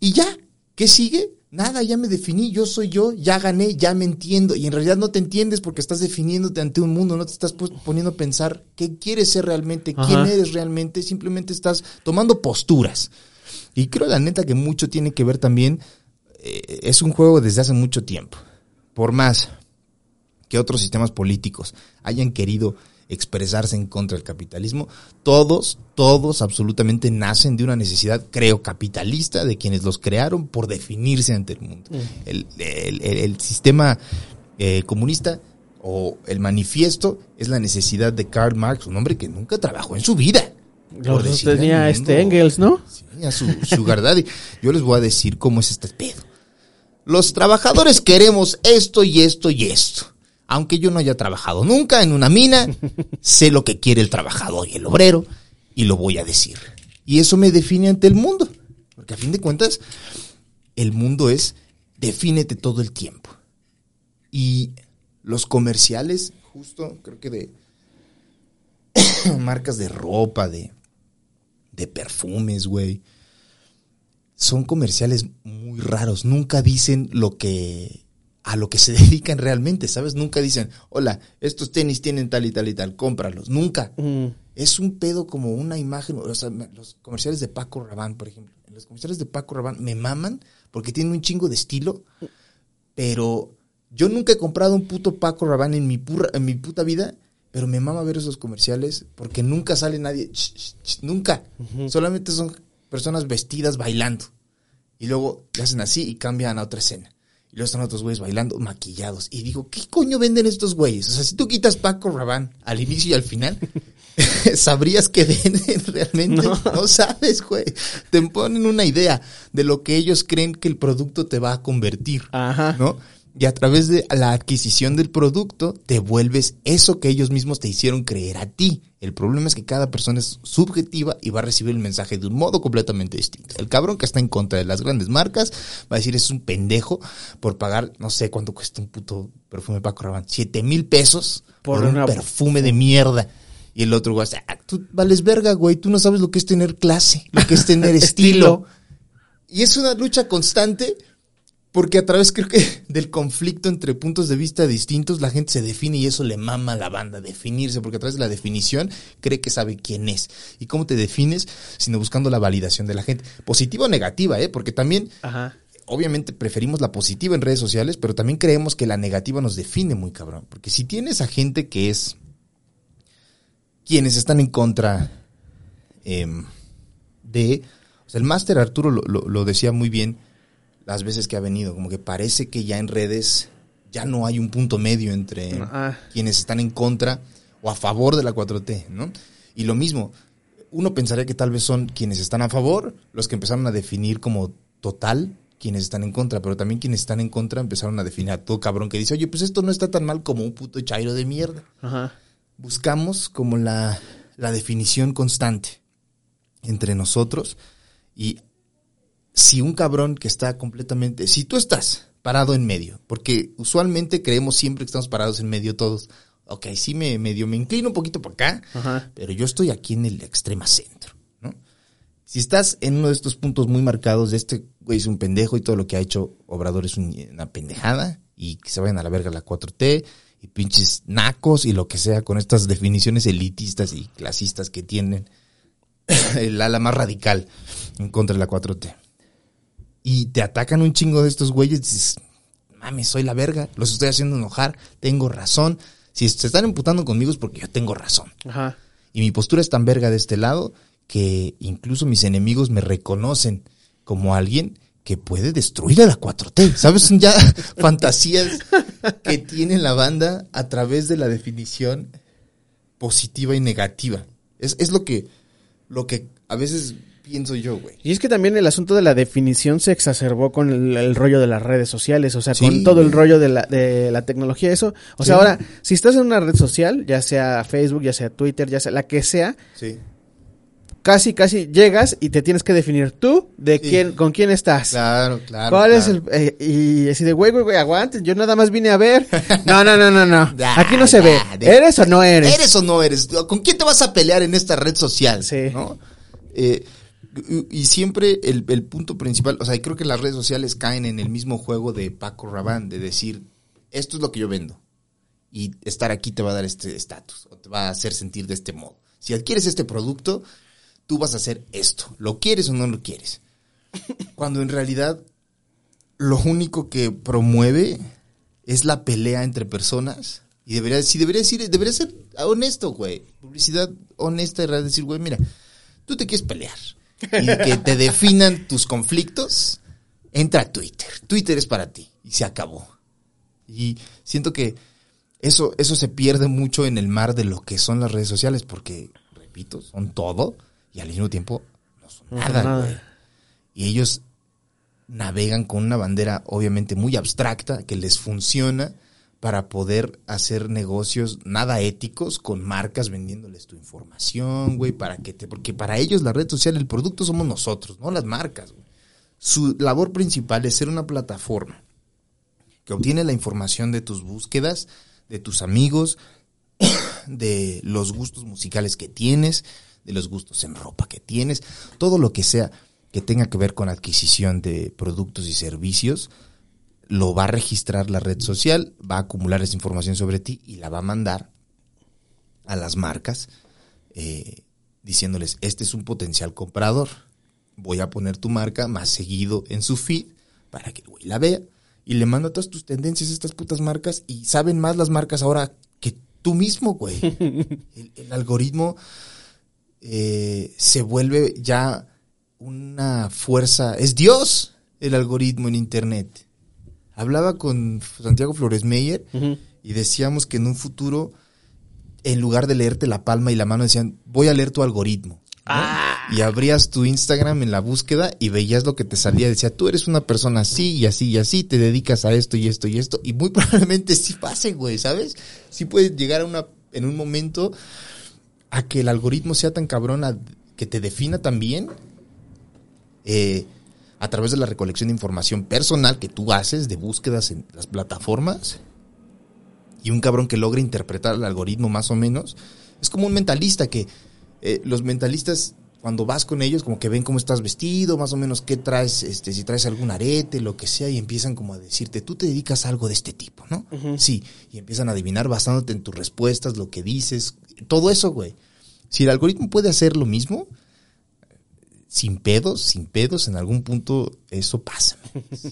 Y ya, ¿qué sigue? Nada, ya me definí, yo soy yo, ya gané, ya me entiendo. Y en realidad no te entiendes porque estás definiéndote ante un mundo, no te estás poniendo a pensar qué quieres ser realmente, quién Ajá. eres realmente, simplemente estás tomando posturas. Y creo la neta que mucho tiene que ver también, eh, es un juego desde hace mucho tiempo. Por más que otros sistemas políticos hayan querido expresarse en contra del capitalismo, todos, todos absolutamente nacen de una necesidad, creo, capitalista de quienes los crearon por definirse ante el mundo. El, el- el- el sistema eh, comunista o el manifiesto es la necesidad de Karl Marx, un hombre que nunca trabajó en su vida. Lo Por decirle tenía este Engels, ¿no? Sí, a su daddy. Yo les voy a decir cómo es este pedo. Los trabajadores queremos esto y esto y esto. Aunque yo no haya trabajado nunca en una mina, sé lo que quiere el trabajador y el obrero y lo voy a decir. Y eso me define ante el mundo. Porque a fin de cuentas, el mundo es defínete todo el tiempo. Y los comerciales, justo, creo que de marcas de ropa, de, de perfumes, güey. Son comerciales muy raros. Nunca dicen lo que a lo que se dedican realmente, ¿sabes? Nunca dicen, hola, estos tenis tienen tal y tal y tal, cómpralos. Nunca. Mm. Es un pedo como una imagen, o sea, los comerciales de Paco Rabanne, por ejemplo. Los comerciales de Paco Rabanne me maman porque tienen un chingo de estilo, pero yo nunca he comprado un puto Paco Rabanne en mi, purra- en mi puta vida, pero me mama ver esos comerciales porque nunca sale nadie, ch, ch, ch, nunca. Solamente son personas vestidas bailando. Y luego le hacen así y cambian a otra escena. Y luego están otros güeyes bailando maquillados. Y digo, ¿qué coño venden estos güeyes? O sea, si tú quitas Paco Rabanne al inicio y al final, ¿sabrías que venden realmente? No. No. sabes, güey. Te ponen una idea de lo que ellos creen que el producto te va a convertir. Ajá. ¿no? Y a través de la adquisición del producto, te vuelves eso que ellos mismos te hicieron creer a ti. El problema es que cada persona es subjetiva y va a recibir el mensaje de un modo completamente distinto. El cabrón que está en contra de las grandes marcas va a decir es un pendejo por pagar, no sé cuánto cuesta un puto perfume Paco Rabanne, siete mil pesos por, Por un perfume de mierda. Y el otro güey, ah, tú vales verga, güey, tú no sabes lo que es tener clase, lo que es tener estilo. Y es una lucha constante porque a través creo que del conflicto entre puntos de vista distintos la gente se define y eso le mama a la banda definirse porque a través de la definición cree que sabe quién es. ¿Y cómo te defines? Sino buscando la validación de la gente. Positiva o negativa, ¿eh? Porque también Ajá. obviamente preferimos la positiva en redes sociales, pero también creemos que la negativa nos define muy cabrón. Porque si tienes a gente que es quienes están en contra em, de... O sea, el máster Arturo lo, lo- lo decía muy bien las veces que ha venido, como que parece que ya en redes ya no hay un punto medio entre Ah. quienes están en contra o a favor de la 4T, ¿no? Y lo mismo, uno pensaría que tal vez son quienes están a favor los que empezaron a definir como total quienes están en contra, pero también quienes están en contra empezaron a definir a todo cabrón que dice, oye, pues esto no está tan mal como un puto chairo de mierda. Ajá. Buscamos como la, la definición constante entre nosotros y si un cabrón que está completamente, si tú estás parado en medio, porque usualmente creemos siempre que estamos parados en medio todos, ok, sí me medio me inclino un poquito para acá, Ajá. pero yo estoy aquí en el extrema centro, ¿no? Si estás en uno de estos puntos muy marcados de este güey es un pendejo y todo lo que ha hecho Obrador es un- una pendejada y que se vayan a la verga la 4T y pinches nacos y lo que sea con estas definiciones elitistas y clasistas que tienen el ala más radical en contra de la 4T. Y te atacan un chingo de estos güeyes, dices, mames, soy la verga, los estoy haciendo enojar, tengo razón. Si se están emputando conmigo es porque yo tengo razón. Ajá. Y mi postura es tan verga de este lado que incluso mis enemigos me reconocen como alguien que puede destruir a la 4T. ¿Sabes? Son ya fantasías que tiene la banda a través de la definición positiva y negativa. Es, es lo que, lo que a veces pienso yo, güey. Y es que también el asunto de la definición se exacerbó con el, el rollo de las redes sociales, o sea, Sí, con todo el rollo de la, de la tecnología, eso. O sea, ahora, si estás en una red social, ya sea Facebook, ya sea Twitter, ya sea la que sea, Sí. casi, casi llegas y te tienes que definir tú de Sí. quién, con quién estás. Claro, claro. ¿Cuál es el...? eh, y así de, güey, güey, güey, aguanten, yo nada más vine a ver. No, no, no, no, no. Aquí no se ve. ¿Eres o no eres? ¿Eres o no eres? ¿Con quién te vas a pelear en esta red social? Sí. ¿no? Eh, y siempre el, el punto principal, o sea, creo que las redes sociales caen en el mismo juego de Paco Rabán, de decir, esto es lo que yo vendo. Y estar aquí te va a dar este estatus, o te va a hacer sentir de este modo. Si adquieres este producto, tú vas a hacer esto. ¿Lo quieres o no lo quieres? Cuando en realidad lo único que promueve es la pelea entre personas. Y debería, si debería decir, debería ser honesto, güey. Publicidad honesta y decir, güey, mira, tú te quieres pelear. Y que te definan tus conflictos, entra a Twitter. Twitter es para ti. Y se acabó. Y siento que eso, eso se pierde mucho en el mar de lo que son las redes sociales, porque, repito, son todo y al mismo tiempo no son No nada, nada. Y ellos navegan con una bandera obviamente muy abstracta que les funciona para poder hacer negocios nada éticos con marcas vendiéndoles tu información, güey, para que te porque para ellos la red social el producto somos nosotros, no las marcas. Su labor principal es ser una plataforma que obtiene la información de tus búsquedas, de tus amigos, de los gustos musicales que tienes, de los gustos en ropa que tienes, todo lo que sea que tenga que ver con adquisición de productos y servicios, lo va a registrar la red social, va a acumular esa información sobre ti y la va a mandar a las marcas eh, diciéndoles, este es un potencial comprador, voy a poner tu marca más seguido en su feed para que el güey la vea y le manda todas tus tendencias a estas putas marcas y saben más las marcas ahora que tú mismo, güey. El, el algoritmo eh, se vuelve ya una fuerza, es Dios el algoritmo en Internet. Hablaba con Santiago Flores Meyer y decíamos que en un futuro, en lugar de leerte la palma y la mano, decían, voy a leer tu algoritmo. ¿no? Ah. Y abrías tu Instagram en la búsqueda y veías lo que te salía. Decía, tú eres una persona así y así y así, te dedicas a esto y esto y esto. Y muy probablemente sí pase, güey, ¿sabes? Sí puede llegar a una, en un momento a que el algoritmo sea tan cabrón, a- que te defina también eh, a través de la recolección de información personal que tú haces de búsquedas en las plataformas y un cabrón que logra interpretar el algoritmo más o menos. Es como un mentalista que eh, los mentalistas cuando vas con ellos como que ven cómo estás vestido, más o menos qué traes, este, si traes algún arete, lo que sea, y empiezan como a decirte, tú te dedicas a algo de este tipo, ¿no? Sí, y empiezan a adivinar basándote en tus respuestas, lo que dices, todo eso, güey. Si el algoritmo puede hacer lo mismo, sin pedos, sin pedos, en algún punto eso pasa.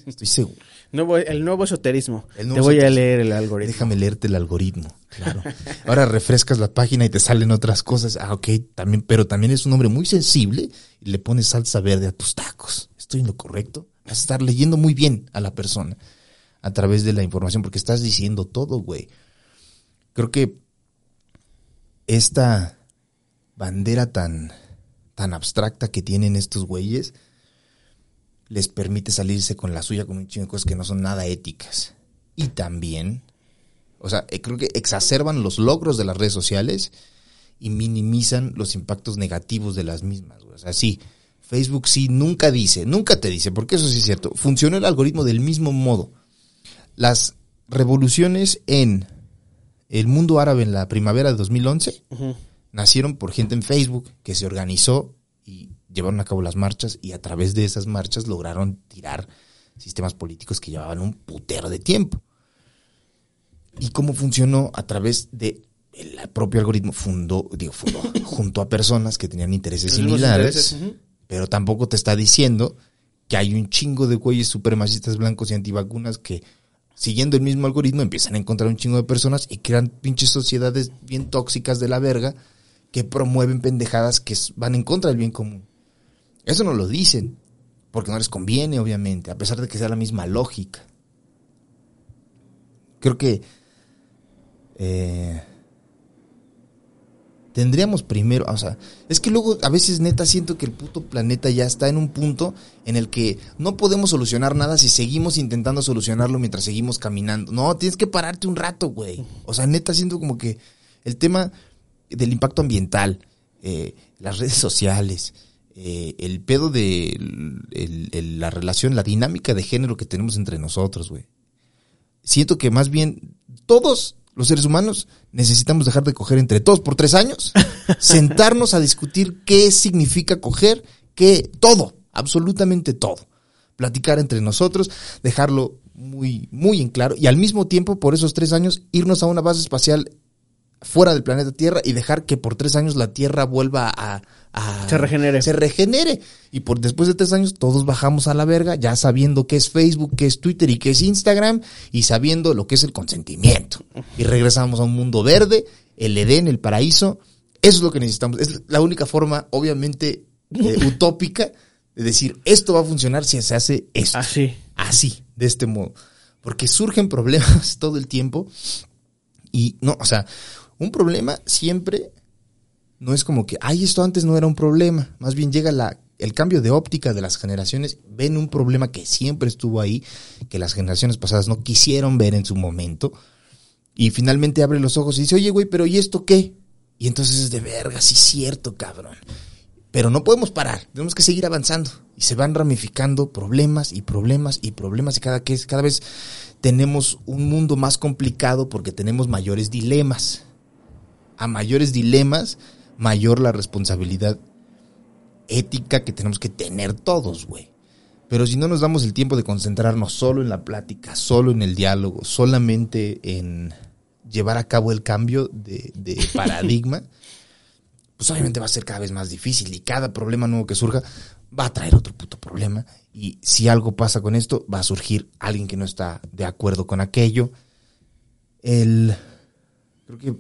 Estoy seguro. Nuevo- el nuevo esoterismo. El Te voy a leer el algoritmo. Déjame leerte el algoritmo, claro. Ahora refrescas la página y te salen otras cosas. Ah, ok, también, pero también es un hombre muy sensible y le pones salsa verde a tus tacos. ¿Estoy en lo correcto? Vas a estar leyendo muy bien a la persona a través de la información porque estás diciendo todo, güey. Creo que esta bandera tan, tan abstracta que tienen estos güeyes les permite salirse con la suya con un chingo de cosas que no son nada éticas. Y también, o sea, eh, creo que exacerban los logros de las redes sociales y minimizan los impactos negativos de las mismas. O sea, sí, Facebook sí nunca dice, nunca te dice, porque eso sí es cierto, funcionó el algoritmo del mismo modo. Las revoluciones en el mundo árabe en la primavera de 2011 Ujú. Nacieron por gente en Facebook que se organizó y llevaron a cabo las marchas y a través de esas marchas lograron tirar sistemas políticos que llevaban un putero de tiempo. ¿Y cómo funcionó? A través de el propio algoritmo fundó, digo, fundó, junto a personas que tenían intereses similares, intereses, pero tampoco te está diciendo que hay un chingo de güeyes supremacistas blancos y antivacunas que, siguiendo el mismo algoritmo, empiezan a encontrar un chingo de personas y crean pinches sociedades bien tóxicas de la verga que promueven pendejadas que van en contra del bien común. Eso no lo dicen, porque no les conviene, obviamente, a pesar de que sea la misma lógica. Creo que eh, tendríamos primero, o sea, es que luego a veces neta siento que el puto planeta ya está en un punto en el que no podemos solucionar nada si seguimos intentando solucionarlo mientras seguimos caminando. No, tienes que pararte un rato, güey. O sea, neta siento como que el tema del impacto ambiental, eh, las redes sociales, eh, el pedo de la relación, la dinámica de género que tenemos entre nosotros, güey. Siento que más bien todos los seres humanos necesitamos dejar de coger entre todos por tres años, sentarnos a discutir qué significa coger, qué, todo, absolutamente todo. Platicar entre nosotros, dejarlo muy, muy en claro y al mismo tiempo, por esos tres años, irnos a una base espacial fuera del planeta Tierra y dejar que por tres años la Tierra vuelva a, se regenere. Se regenere. Y por después de tres años todos bajamos a la verga, ya sabiendo qué es Facebook, qué es Twitter y qué es Instagram, y sabiendo lo que es el consentimiento. Y regresamos a un mundo verde, el Edén, el paraíso. Eso es lo que necesitamos. Es la única forma, obviamente, eh, utópica de decir, esto va a funcionar si se hace esto. Así. Así, de este modo. Porque surgen problemas todo el tiempo. Y no, o sea, un problema siempre no es como que, ay, esto antes no era un problema. Más bien llega la, el cambio de óptica de las generaciones, ven un problema que siempre estuvo ahí, que las generaciones pasadas no quisieron ver en su momento. Y finalmente abre los ojos y dice, oye, güey, pero ¿y esto qué? Y entonces es de verga, sí cierto, cabrón. Pero no podemos parar, tenemos que seguir avanzando. Y se van ramificando problemas y problemas y problemas y cada, cada vez tenemos un mundo más complicado porque tenemos mayores dilemas. A mayores dilemas, mayor la responsabilidad ética que tenemos que tener todos, güey. Pero si no nos damos el tiempo de concentrarnos solo en la plática, solo en el diálogo, solamente en llevar a cabo el cambio de, paradigma, pues obviamente va a ser cada vez más difícil y cada problema nuevo que surja va a traer otro puto problema. Y si algo pasa con esto, va a surgir alguien que no está de acuerdo con aquello. El. Creo que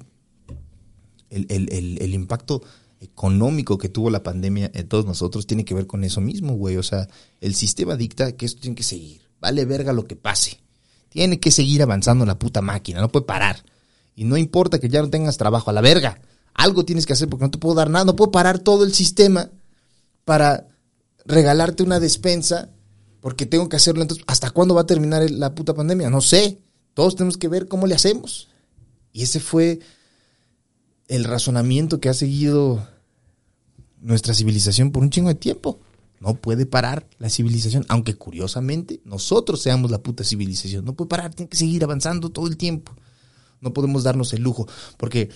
el, impacto económico que tuvo la pandemia en todos nosotros tiene que ver con eso mismo, güey. O sea, el sistema dicta que esto tiene que seguir. Vale verga lo que pase. Tiene que seguir avanzando la puta máquina, no puede parar. Y no importa que ya no tengas trabajo, a la verga. Algo tienes que hacer porque no te puedo dar nada. No puedo parar todo el sistema para regalarte una despensa porque tengo que hacerlo. Entonces, ¿hasta cuándo va a terminar la puta pandemia? No sé. Todos tenemos que ver cómo le hacemos. Y ese fue el razonamiento que ha seguido nuestra civilización por un chingo de tiempo. No puede parar la civilización, aunque curiosamente nosotros seamos la puta civilización. No puede parar, tiene que seguir avanzando todo el tiempo. No podemos darnos el lujo, porque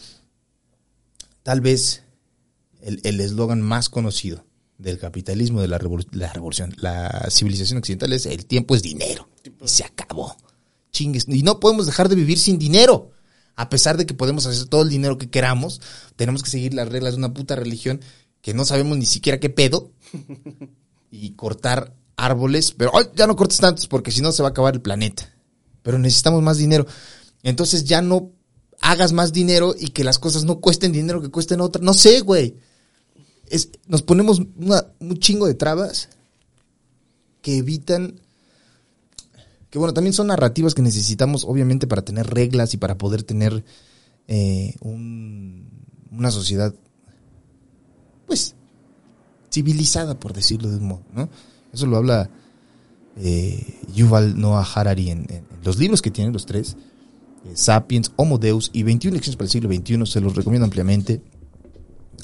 tal vez el eslogan más conocido del capitalismo, de la, la, revolución, la civilización occidental es el tiempo es dinero. Y se acabó. Chingues. Y no podemos dejar de vivir sin dinero a pesar de que podemos hacer todo el dinero que queramos, tenemos que seguir las reglas de una puta religión que no sabemos ni siquiera qué pedo y cortar árboles, pero ya no cortes tantos porque si no se va a acabar el planeta. Pero necesitamos más dinero. Entonces ya no hagas más dinero y que las cosas no cuesten dinero que cuesten otra. No sé, güey. nos ponemos un chingo de trabas que evitan que bueno, también son narrativas que necesitamos obviamente para tener reglas y para poder tener eh, una sociedad, pues, civilizada, por decirlo de un modo, ¿no? Eso lo habla eh, Yuval Noah Harari en, los libros que tienen los tres, eh, Sapiens, Homo Deus y 21 lecciones para el siglo XXI, se los recomiendo ampliamente.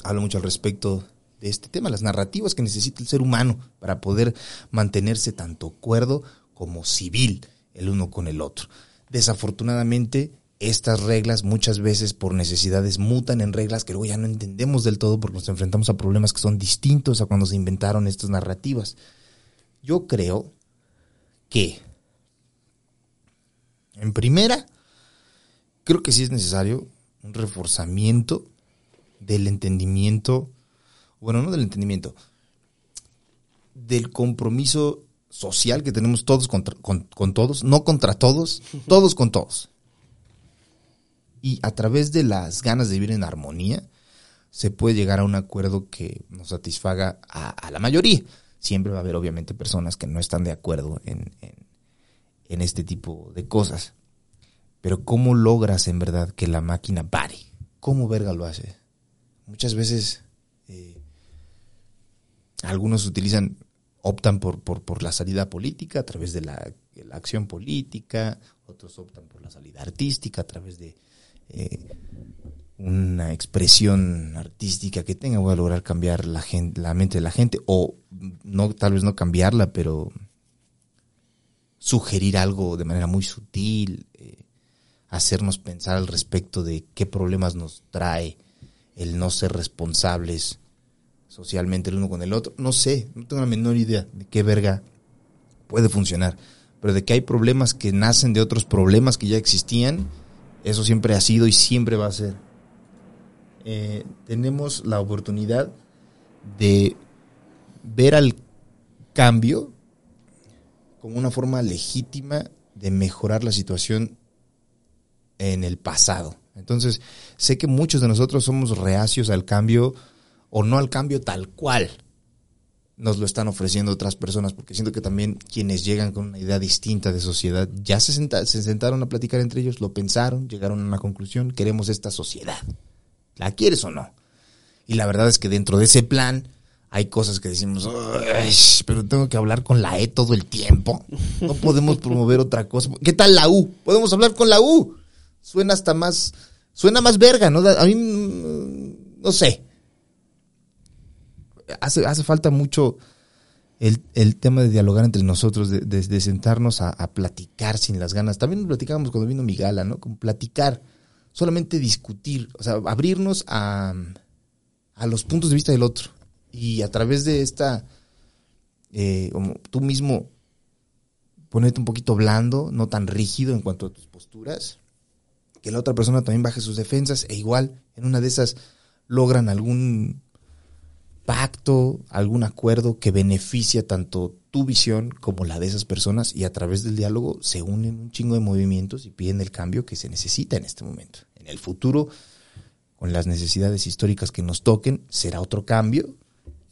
Hablo mucho al respecto de este tema, las narrativas que necesita el ser humano para poder mantenerse tanto cuerdo como civil el uno con el otro. Desafortunadamente, estas reglas muchas veces por necesidades mutan en reglas que luego ya no entendemos del todo porque nos enfrentamos a problemas que son distintos a cuando se inventaron estas narrativas. Yo creo que, en primera, creo que sí es necesario un reforzamiento del entendimiento, bueno, no del entendimiento, del compromiso social que tenemos todos contra- con, con todos, no contra todos, todos con todos. Y a través de las ganas de vivir en armonía, se puede llegar a un acuerdo que nos satisfaga a, a la mayoría. Siempre va a haber obviamente personas que no están de acuerdo en, en, en este tipo de cosas. Pero ¿cómo logras en verdad que la máquina pare? ¿Cómo verga lo hace? Muchas veces eh, algunos utilizan, optan por, por, por la salida política a través de la, la acción política, otros optan por la salida artística a través de eh, una expresión artística que tenga, voy a lograr cambiar la, gente, la mente de la gente, o no, tal vez no cambiarla, pero sugerir algo de manera muy sutil, eh, hacernos pensar al respecto de qué problemas nos trae el no ser responsables socialmente el uno con el otro. No sé, no tengo la menor idea de qué verga puede funcionar, pero de que hay problemas que nacen de otros problemas que ya existían, eso siempre ha sido y siempre va a ser. Eh, tenemos la oportunidad de ver al cambio como una forma legítima de mejorar la situación en el pasado. Entonces, sé que muchos de nosotros somos reacios al cambio o no al cambio tal cual nos lo están ofreciendo otras personas, porque siento que también quienes llegan con una idea distinta de sociedad ya se, senta- se sentaron a platicar entre ellos, lo pensaron, llegaron a una conclusión, queremos esta sociedad. ¿La quieres o no? Y la verdad es que dentro de ese plan hay cosas que decimos, "Ay, pero tengo que hablar con la E todo el tiempo. No podemos promover otra cosa. ¿Qué tal la U? Podemos hablar con la U. Suena hasta más, suena más verga, ¿no? A mí, mm, no sé. Hace, hace falta mucho el, el tema de dialogar entre nosotros, de, de- sentarnos a, platicar sin las ganas. También platicábamos cuando vino mi gala, ¿no? Como platicar, solamente discutir, o sea, abrirnos a, a los puntos de vista del otro. Y a través de esta, eh, como tú mismo, ponerte un poquito blando, no tan rígido en cuanto a tus posturas, que la otra persona también baje sus defensas e igual en una de esas logran algún pacto, algún acuerdo que beneficia tanto tu visión como la de esas personas y a través del diálogo se unen un chingo de movimientos y piden el cambio que se necesita en este momento. En el futuro, con las necesidades históricas que nos toquen, será otro cambio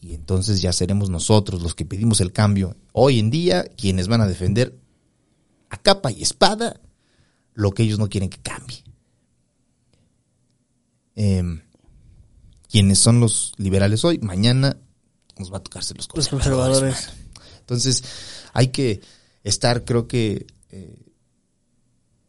y entonces ya seremos nosotros los que pedimos el cambio. Hoy en día, quienes van a defender a capa y espada lo que ellos no quieren que cambie. Em, quienes son los liberales hoy, mañana nos va a tocarse los Los conservadores. conservadores. mano. Entonces, hay que estar, creo que. eh,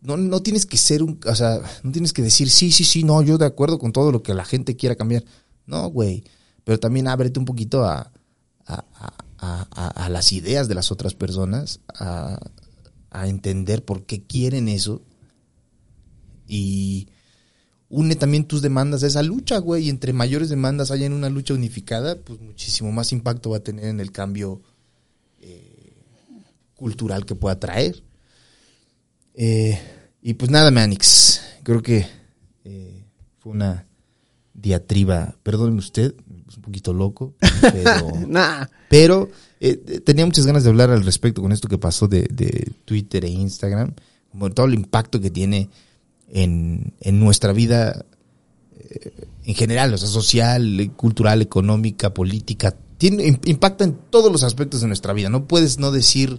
no, no tienes que ser un. O sea, no tienes que decir, sí, sí, sí, no, yo de acuerdo con todo lo que la gente quiera cambiar. No, güey. Pero también ábrete un poquito a, a, a- a- a- a las ideas de las otras personas, a, a entender por qué quieren eso. Y une también tus demandas a esa lucha, güey. Y entre mayores demandas haya en una lucha unificada, pues muchísimo más impacto va a tener en el cambio eh, cultural que pueda traer. Eh, y pues nada, Manix. Creo que eh, fue una diatriba, perdóneme usted, es un poquito loco, pero, Nah. pero tenía muchas ganas de hablar al respecto con esto que pasó de, de Twitter e Instagram, como todo el impacto que tiene en, en nuestra vida eh, en general, o sea, social, cultural, económica, política, tiene, impacta en todos los aspectos de nuestra vida. No puedes no decir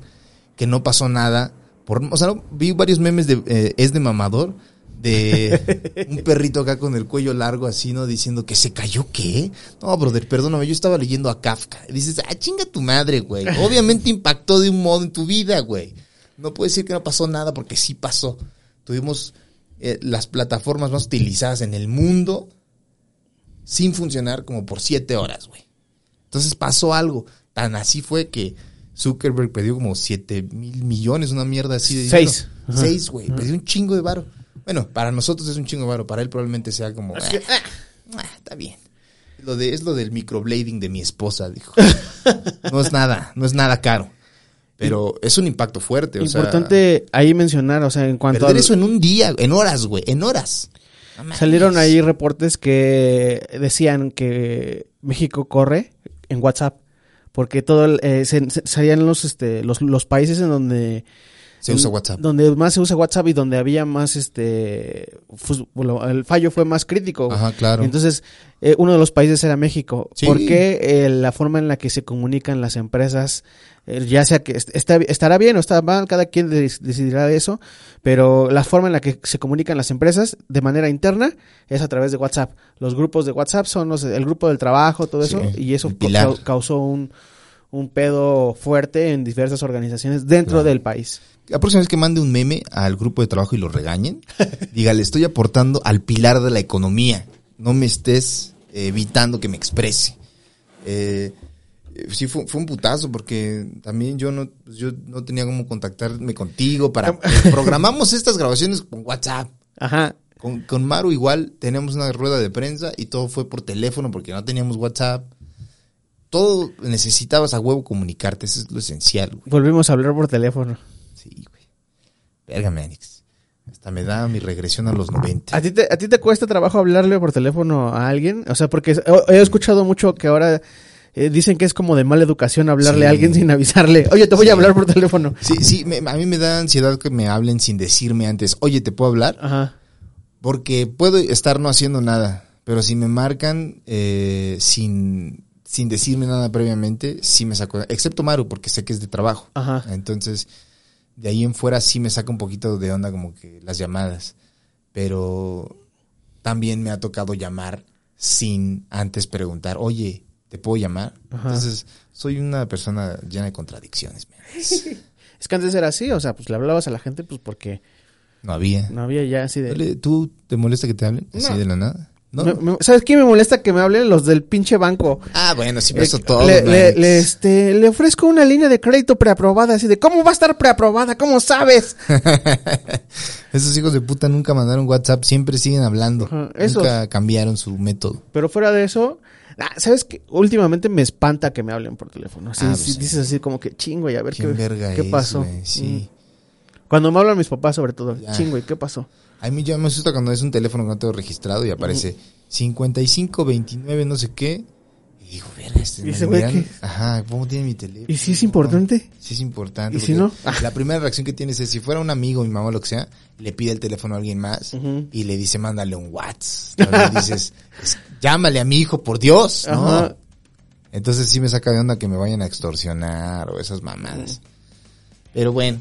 que no pasó nada. Por, o sea, no, vi varios memes de eh, es de mamador de un perrito acá con el cuello largo así, ¿no? Diciendo que se cayó, ¿qué? No, brother, perdóname, yo estaba leyendo a Kafka. Y dices, ah, chinga tu madre, güey. Obviamente impactó de un modo en tu vida, güey. No puedes decir que no pasó nada porque sí pasó. Tuvimos eh, las plataformas más utilizadas en el mundo sin funcionar como por siete horas, güey. Entonces pasó algo. Tan así fue que Zuckerberg perdió como siete mil millones, una mierda así de dinero. Seis. Ajá. Seis, güey. Perdió un chingo de varo. Bueno, para nosotros es un chingo de varo. Para él probablemente sea como... "Ah, ah, está bien. Lo de, es lo del microblading de mi esposa, dijo. No es nada, no es nada caro. Pero es un impacto fuerte. O sea, Importante ahí mencionar, o sea, en cuanto perder a... eso en un día, en horas, güey, en horas. No. Salieron ahí reportes que decían que México corre en WhatsApp porque todo el- eh, se, se- serían los este los, los países en donde Se usa WhatsApp. donde más se usa WhatsApp y donde había más este el fallo fue más crítico Ajá, claro. entonces eh, uno de los países era México Sí. ¿por qué eh, la forma en la que se comunican las empresas ya sea que est- está, estará bien o está mal cada quien decidirá de eso pero la forma en la que se comunican las empresas de manera interna es a través de WhatsApp los grupos de WhatsApp son los el grupo del trabajo todo Sí, eso y eso causó un un pedo fuerte en diversas organizaciones dentro Claro. del país. La próxima vez que mande un meme al grupo de trabajo y lo regañen, dígale, estoy aportando al pilar de la economía. No me estés eh, evitando que me exprese. Eh, eh, sí, fue, fue un putazo porque también yo no, pues, yo no tenía cómo contactarme contigo para... eh, programamos estas grabaciones con WhatsApp. Ajá. Con, con Maru igual teníamos una rueda de prensa y todo fue por teléfono porque no teníamos WhatsApp. Todo necesitabas a huevo comunicarte, eso es lo esencial, güey. Volvimos a hablar por teléfono. Sí, güey. Verga, Manix. Hasta me da mi regresión a los 90. ¿A ti, te, ¿A ti te cuesta trabajo hablarle por teléfono a alguien? O sea, porque he, he escuchado mucho que ahora eh, dicen que es como de mala educación hablarle Sí. a alguien sin avisarle. Oye, te voy Sí. a hablar por teléfono. Sí, sí, me- a mí me da ansiedad que me hablen sin decirme antes, oye, ¿te puedo hablar? Ajá. Porque puedo estar no haciendo nada, pero si me marcan eh, sin, sin decirme nada previamente, sí me saco, excepto Maru, porque sé que es de trabajo. Ajá. Entonces, de ahí en fuera sí me saca un poquito de onda como que las llamadas. Pero también me ha tocado llamar sin antes preguntar, oye, ¿te puedo llamar? Ajá. Entonces, soy una persona llena de contradicciones. man. Es que antes era así, o sea, pues le hablabas a la gente pues porque No había. no había ya así de... ¿Tú te molesta que te hablen así No. de la nada? ¿No? Me- me- ¿Sabes qué me molesta que me hablen los del pinche banco? Ah, bueno, sí, eso Eh, todo. le, le- le, este, le ofrezco una línea de crédito preaprobada, así de, ¿cómo va a estar preaprobada? ¿Cómo sabes? Esos hijos de puta nunca mandaron WhatsApp, siempre siguen hablando. Ajá. Nunca cambiaron su método. Pero fuera de eso, ah, ¿sabes qué? Últimamente me espanta que me hablen por teléfono. Así, Ah, sí, pues sí. dices así como que chingo y a ver qué, ¿Quién verga qué es, pasó. Sí. Mm. Cuando me hablan mis papás sobre todo, Ya. chingo y qué pasó. A mí ya me asusta cuando es un teléfono que no tengo registrado y aparece 55, 29, no sé qué. Y digo, verga, este ¿Y güey miran- qué? Ajá, ¿cómo tiene mi teléfono? ¿Y si es importante? Sí es importante. ¿Y si no? La primera reacción que tienes es, si fuera un amigo, mi mamá o lo que sea, le pide el teléfono a alguien más y le dice, mándale un WhatsApp. Dices, "Es- llámale a mi hijo, por Dios, ¿no? Ajá. Entonces sí me saca de onda que me vayan a extorsionar o esas mamadas. Pero bueno.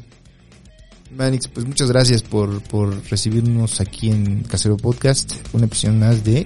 Manix, pues muchas gracias por, por recibirnos aquí en Casero Podcast. Una episodio más de